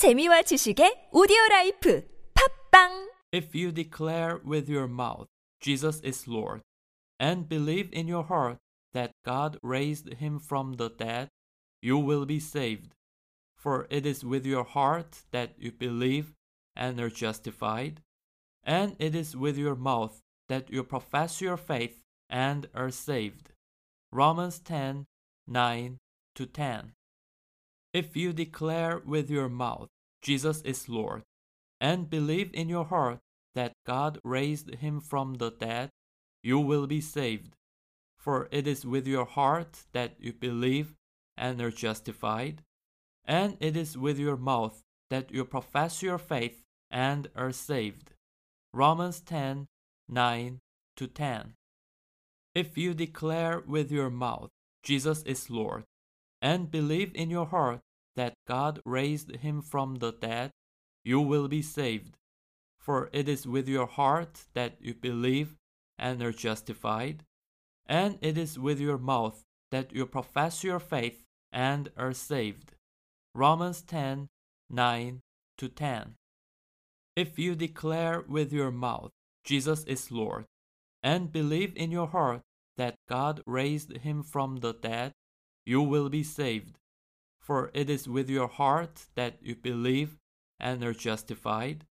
재미와 지식의 오디오 라이프 팝빵 If you declare with your mouth Jesus is Lord and believe in your heart that God raised him from the dead, you will be saved. For it is with your heart that you believe and are justified, and it is with your mouth that you profess your faith and are saved. Romans 10 9 to 10. if you declare with your mouth Jesus is Lord, and believe in your heart that God raised him from the dead, you will be saved. For it is with your heart that you believe and are justified, and it is with your mouth that you profess your faith and are saved. Romans 10 9 to 10. If you declare with your mouth Jesus is Lord, and believe in your heart that God raised him from the dead, you will be saved. For it is with your heart that you believe and are justified, and it is with your mouth that you profess your faith and are saved. Romans 10 9 to 10. If you declare with your mouth Jesus is Lord, and believe in your heart that God raised him from the dead, you will be saved. For it is with your heart that you believe and are justified,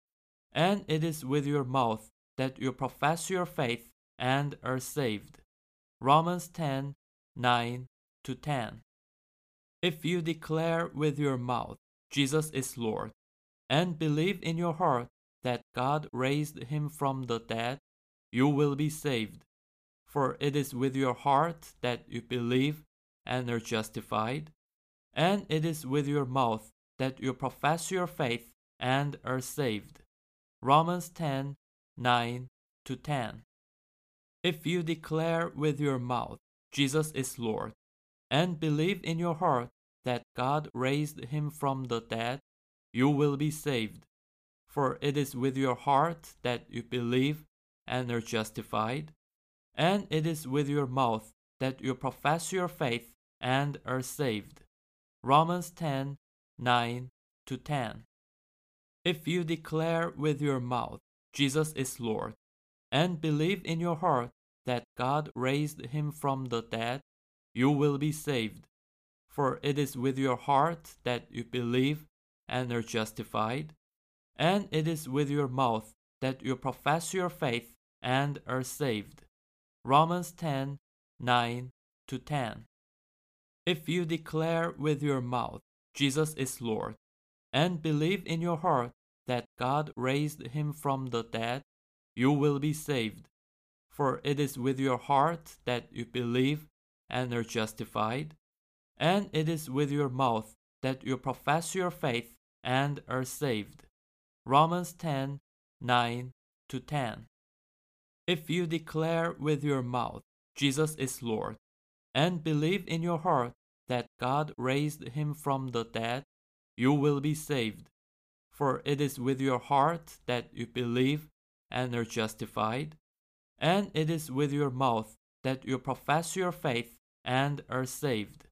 and it is with your mouth that you profess your faith and are saved. Romans 10 9 to 10. If you declare with your mouth Jesus is Lord, and believe in your heart that God raised him from the dead, you will be saved. For it is with your heart that you believe and are justified, and it is with your mouth that you profess your faith and are saved. Romans 10 9 to 10. If you declare with your mouth Jesus is Lord, and believe in your heart that God raised him from the dead, you will be saved. For it is with your heart that you believe and are justified, and it is with your mouth that you profess your faith and are saved. Romans 10 9 to 10. If you declare with your mouth Jesus is Lord, and believe in your heart that God raised him from the dead, you will be saved. For it is with your heart that you believe and are justified, and it is with your mouth that you profess your faith and are saved. Romans 10 9 to 10. If you declare with your mouth Jesus is Lord, and believe in your heart that God raised him from the dead, you will be saved. For it is with your heart that you believe and are justified, and it is with your mouth that you profess your faith and are saved. Romans 10 9 to 10. If you declare with your mouth Jesus is Lord, and believe in your heart that God raised him from the dead, you will be saved. For it is with your heart that you believe and are justified, and it is with your mouth that you profess your faith and are saved.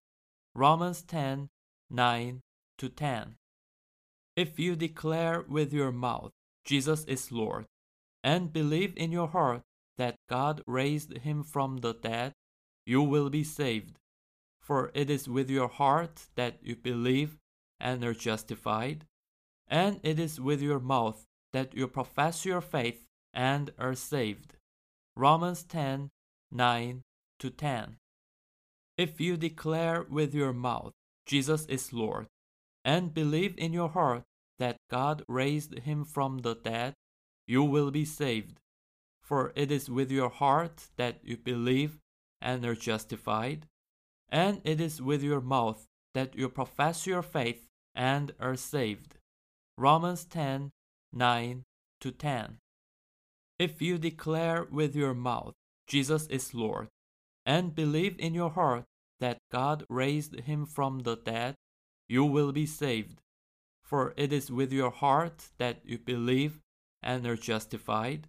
Romans 10 9 to 10. If you declare with your mouth Jesus is Lord, and believe in your heart that God raised him from the dead, you will be saved. For it is with your heart that you believe and are justified, and it is with your mouth that you profess your faith and are saved. Romans 10 9 to 10. If you declare with your mouth Jesus is Lord, and believe in your heart that God raised him from the dead, you will be saved. For it is with your heart that you believe and are justified, and it is with your mouth that you profess your faith and are saved. Romans 10 9 to 10. If you declare with your mouth Jesus is Lord, and believe in your heart that God raised him from the dead, you will be saved. For it is with your heart that you believe and are justified,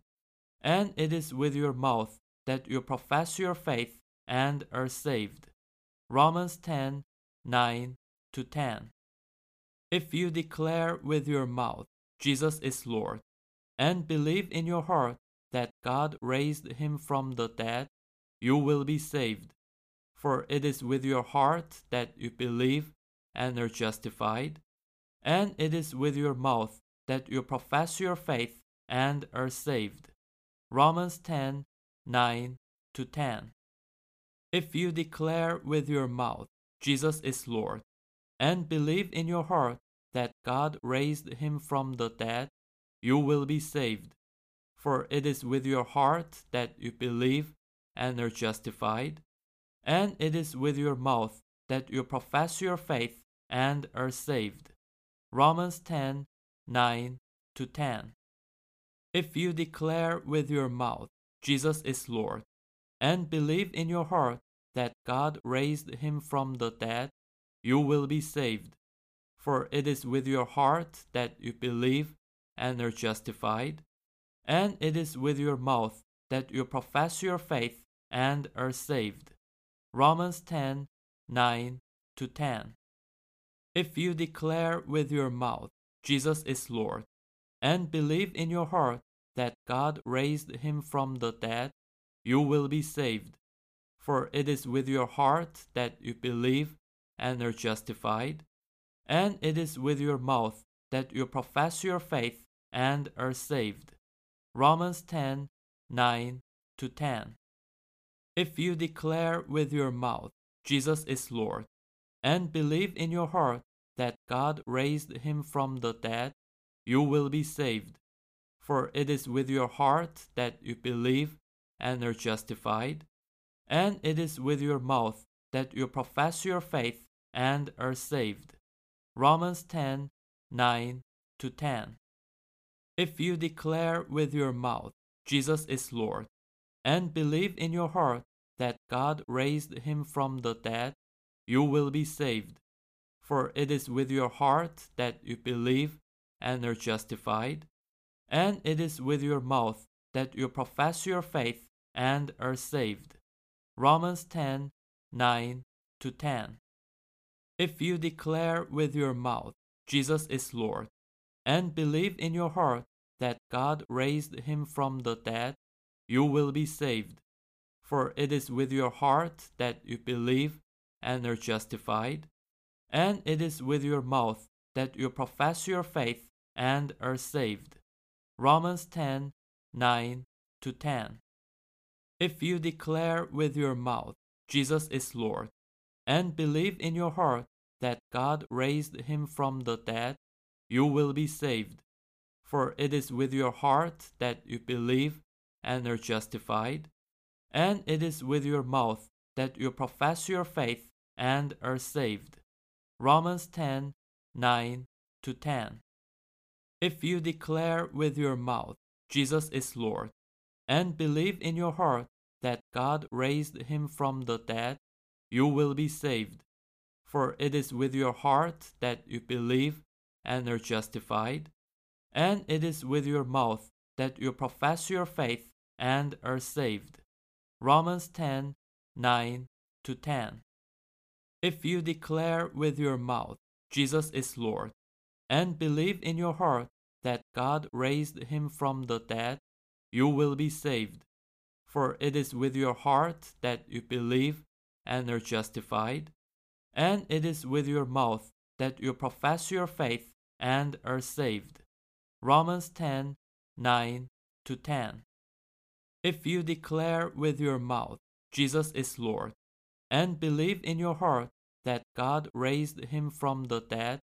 and it is with your mouth that you profess your faith and are saved. Romans 10 9 to 10. If you declare with your mouth Jesus is Lord, and believe in your heart that God raised him from the dead, you will be saved. For it is with your heart that you believe and are justified, and it is with your mouth that you profess your faith and are saved. Romans 10 9 to 10. If you declare with your mouth Jesus is Lord, and believe in your heart that God raised him from the dead, you will be saved. For it is with your heart that you believe and are justified, and it is with your mouth that you profess your faith and are saved. Romans 10 9 to 10. If you declare with your mouth Jesus is Lord, and believe in your heart that God raised him from the dead, you will be saved. For it is with your heart that you believe and are justified, and it is with your mouth that you profess your faith and are saved. Romans 10 9 to 10. If you declare with your mouth Jesus is Lord, and believe in your heart that God raised him from the dead, you will be saved. For it is with your heart that you believe and are justified, and it is with your mouth that you profess your faith and are saved. Romans 10 9 to 10. If you declare with your mouth Jesus is Lord, and believe in your heart that God raised him from the dead, you will be saved. For it is with your heart that you believe and are justified, and it is with your mouth that you profess your faith and are saved. Romans 10 9 to 10. If you declare with your mouth Jesus is Lord, and believe in your heart that God raised him from the dead, you will be saved. For it is with your heart that you believe and are justified, and it is with your mouth that you profess your faith and are saved. Romans 10 9 to 10. If you declare with your mouth Jesus is Lord, and believe in your heart that God raised him from the dead, you will be saved. For it is with your heart that you believe and are justified, and it is with your mouth that you profess your faith and are saved. Romans 10 9 to 10. If you declare with your mouth Jesus is Lord, and believe in your heart that God raised him from the dead, you will be saved. For it is with your heart that you believe and are justified, and it is with your mouth that you profess your faith and are saved. Romans 10 9 to 10. If you declare with your mouth Jesus is Lord, and believe in your heart that God raised him from the dead, you will be saved. For it is with your heart that you believe and are justified, and it is with your mouth that you profess your faith and are saved. Romans 10 9 to 10. If you declare with your mouth Jesus is Lord, and believe in your heart that God raised him from the dead, you will be saved. For it is with your heart that you believe and are justified, and it is with your mouth that you profess your faith and are saved. Romans 10 9 to 10. If you declare with your mouth Jesus is Lord, and believe in your heart that God raised him from the dead,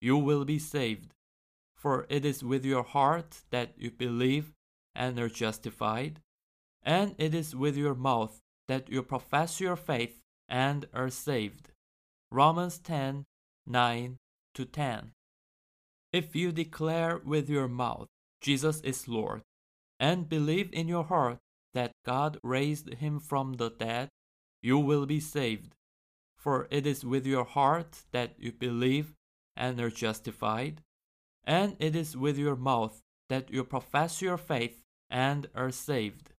you will be saved. For it is with your heart that you believe and are justified, and it is with your mouth that you profess your faith and are saved. Romans 10 9 to 10. If you declare with your mouth Jesus is Lord, and believe in your heart that God raised him from the dead, you will be saved. For it is with your heart that you believe and are justified, and it is with your mouth that you profess your faith and are saved.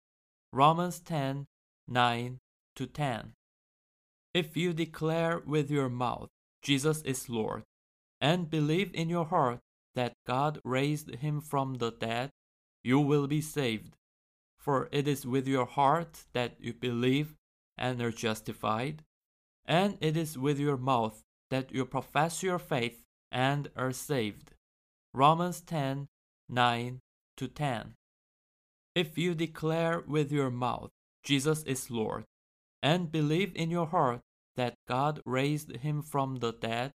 Romans 10 9 to 10. If you declare with your mouth Jesus is Lord, and believe in your heart that God raised him from the dead, you will be saved. For it is with your heart that you believe and are justified, and it is with your mouth that you profess your faith and are saved. Romans 10 9 to 10. If you declare with your mouth Jesus is Lord, and believe in your heart that God raised him from the dead,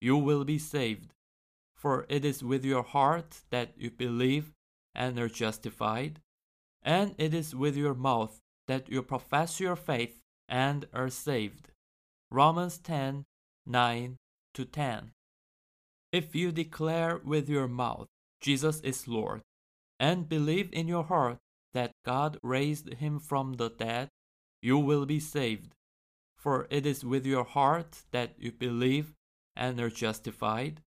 you will be saved. For it is with your heart that you believe and are justified, and it is with your mouth that you profess your faith and are saved. Romans 10 9 to 10. If you declare with your mouth Jesus is Lord, and believe in your heart that God raised him from the dead, you will be saved. For it is with your heart that you believe and are justified,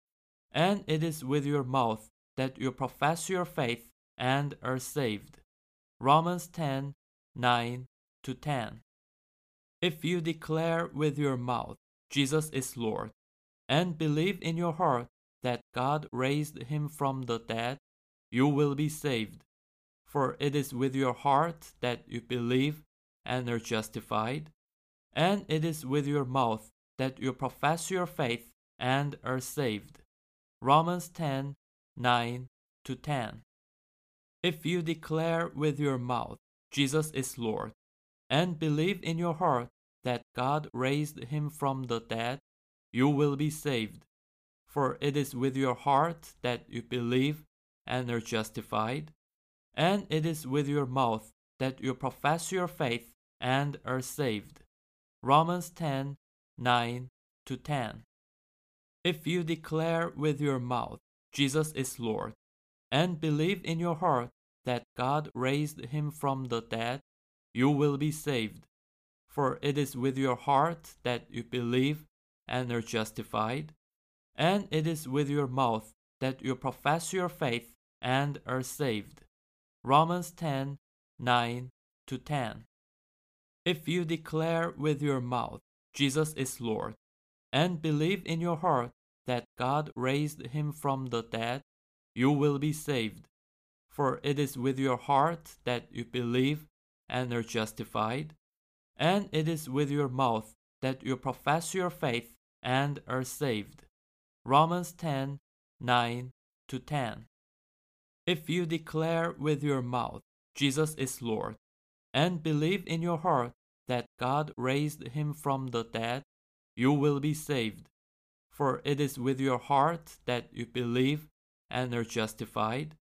and it is with your mouth that you profess your faith and are saved. Romans 10 9 to 10. If you declare with your mouth Jesus is Lord, and believe in your heart that God raised him from the dead, you will be saved. For it is with your heart that you believe and are justified, and it is with your mouth that you profess your faith and are saved. Romans 10 9 to 10. If you declare with your mouth Jesus is Lord, and believe in your heart that God raised him from the dead, you will be saved. For it is with your heart that you believe and are justified, and it is with your mouth that you profess your faith and are saved. Romans 10 9 to 10. If you declare with your mouth Jesus is Lord, and believe in your heart that God raised him from the dead, you will be saved. For it is with your heart that you believe and are justified, and it is with your mouth that you profess your faith and are saved. Romans 10 9 to 10. If you declare with your mouth Jesus is Lord, and believe in your heart that God raised him from the dead, you will be saved. For it is with your heart that you believe and are justified, and it is with your mouth that you profess your faith and are saved. Romans 10 9 to 10. If you declare with your mouth Jesus is Lord, and believe in your heart that God raised him from the dead, you will be saved. For it is with your heart that you believe and are justified,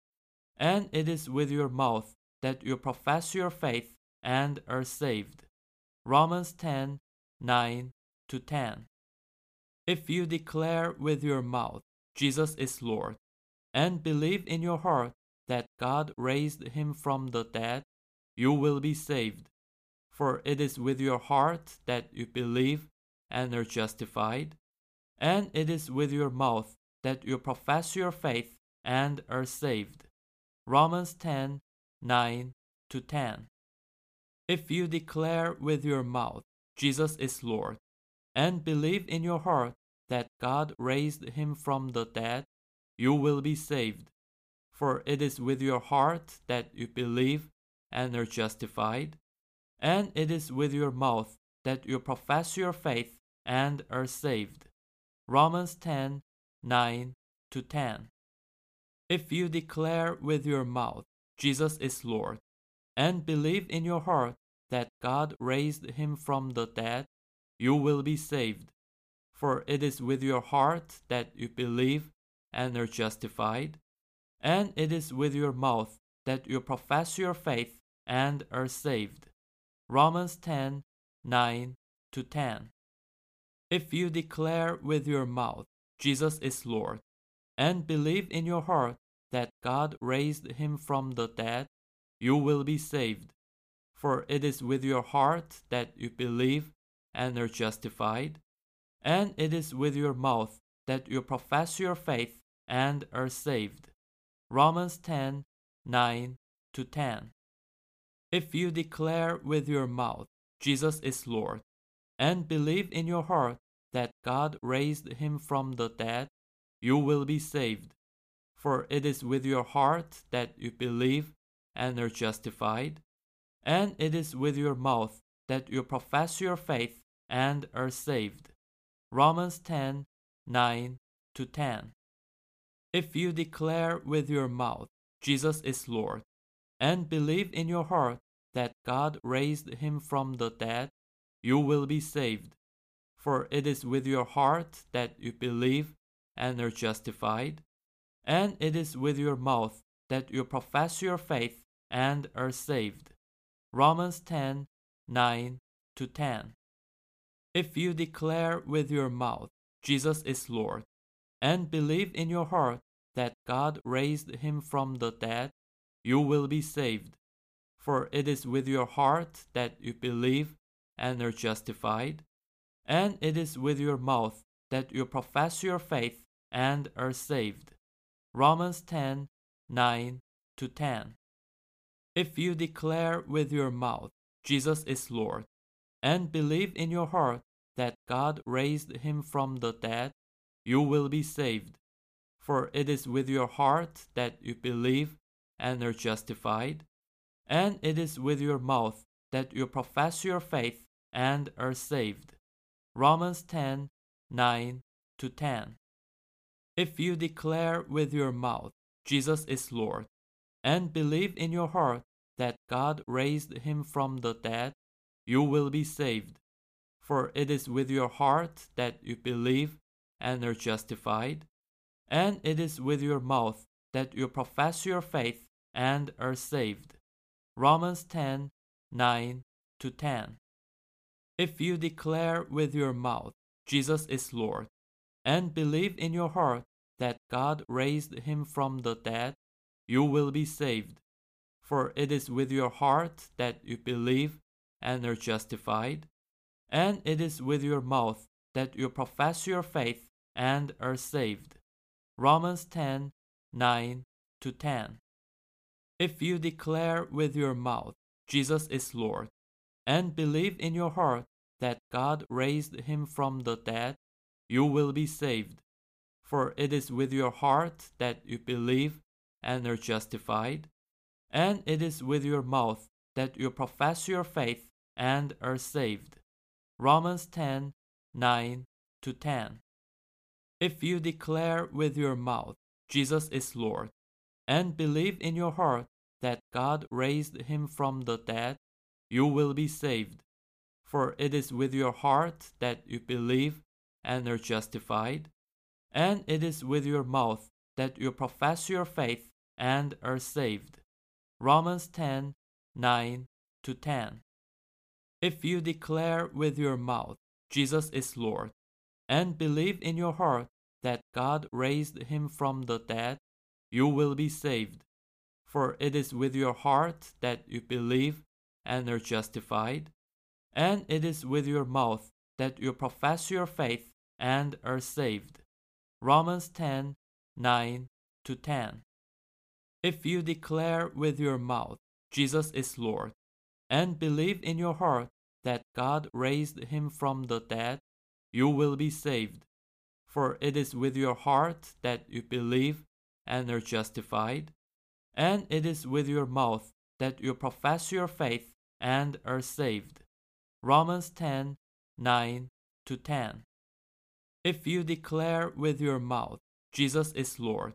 and it is with your mouth that you profess your faith and are saved. Romans 10 9 to 10. If you declare with your mouth Jesus is Lord, and believe in your heart that God raised him from the dead, you will be saved. For it is with your heart that you believe and are justified, and it is with your mouth that you profess your faith and are saved. Romans 10 9 to 10. If you declare with your mouth Jesus is Lord, and believe in your heart that God raised him from the dead, you will be saved. For it is with your heart that you believe and are justified, and it is with your mouth that you profess your faith and are saved. Romans 10 9 to 10. If you declare with your mouth Jesus is Lord, and believe in your heart that God raised him from the dead, you will be saved. For it is with your heart that you believe and are justified, and it is with your mouth that you profess your faith and are saved. Romans 10 9 to 10. If you declare with your mouth Jesus is Lord, and believe in your heart that God raised him from the dead, you will be saved. For it is with your heart that you believe and are justified, and it is with your mouth that you profess your faith and are saved. Romans 10 9 to 10. If you declare with your mouth Jesus is Lord, and believe in your heart that God raised him from the dead, you will be saved. For it is with your heart that you believe and are justified, and it is with your mouth that you profess your faith and are saved. Romans 10 9 to 10. If you declare with your mouth Jesus is Lord, and believe in your heart that God raised him from the dead, you will be saved. For it is with your heart that you believe and are justified, and it is with your mouth that you profess your faith and are saved. Romans 10 9 to 10. If you declare with your mouth Jesus is Lord, and believe in your heart that God raised him from the dead, you will be saved. For it is with your heart that you believe and are justified, and it is with your mouth that you profess your faith and are saved. Romans 10 9 to 10. If you declare with your mouth Jesus is Lord, and believe in your heart that God raised him from the dead, you will be saved. For it is with your heart that you believe and are justified, and it is with your mouth that you profess your faith and are saved. Romans 10 9 to 10. If you declare with your mouth Jesus is Lord, and believe in your heart that God raised him from the dead, you will be saved. For it is with your heart that you believe and are justified, and it is with your mouth that you profess your faith and are saved. Romans 10 9 to 10. If you declare with your mouth Jesus is Lord, and believe in your heart that God raised him from the dead, you will be saved. For it is with your heart that you believe and are justified, and it is with your mouth that you profess your faith and are saved. Romans 10 9 to 10. If you declare with your mouth Jesus is Lord, and believe in your heart that God raised him from the dead, you will be saved. For it is with your heart that you believe and are justified, and it is with your mouth that you profess your faith and are saved. Romans 10 9 to 10. If you declare with your mouth Jesus is Lord, and believe in your heart that God raised him from the dead, you will be saved. For it is with your heart that you believe and are justified, and it is with your mouth that you profess your faith and are saved. Romans 10 9 to 10. If you declare with your mouth Jesus is Lord, and believe in your heart that God raised him from the dead, you will be saved. For it is with your heart that you believe and are justified, and it is with your mouth that you profess your faith and are saved. Romans 10 9 to 10. If you declare with your mouth Jesus is Lord, and believe in your heart that God raised him from the dead, you will be saved. For it is with your heart that you believe and are justified, and it is with your mouth that you profess your faith and are saved. Romans 10 9 to 10. If you declare with your mouth Jesus is Lord,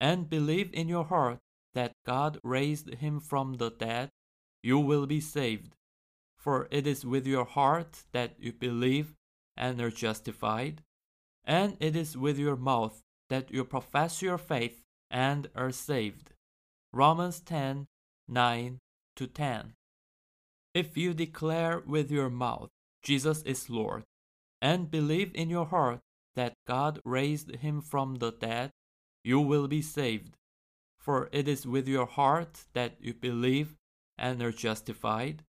and believe in your heart that God raised him from the dead, you will be saved. For it is with your heart that you believe and are justified, and it is with your mouth that you profess your faith and are saved. Romans 10 9 to 10. If you declare with your mouth Jesus is Lord, and believe in your heart that God raised him from the dead, you will be saved. For it is with your heart that you believe and are justified,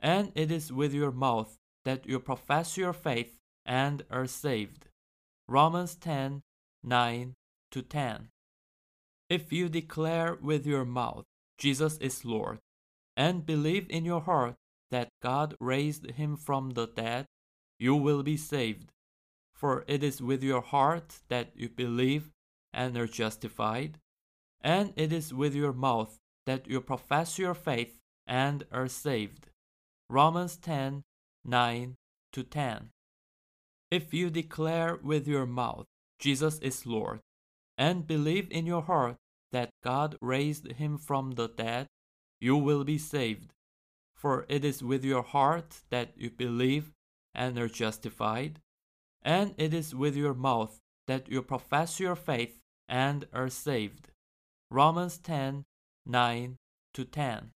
and it is with your mouth that you profess your faith and are saved. Romans 10 9 to 10. If you declare with your mouth Jesus is Lord, and believe in your heart that God raised him from the dead, you will be saved. For it is with your heart that you believe and are justified, and it is with your mouth that you profess your faith and are saved. Romans 10 9 to 10. If you declare with your mouth Jesus is Lord, and believe in your heart that God raised him from the dead, you will be saved. For it is with your heart that you believe and are justified, and it is with your mouth that you profess your faith and are saved. Romans 10 9 to 10.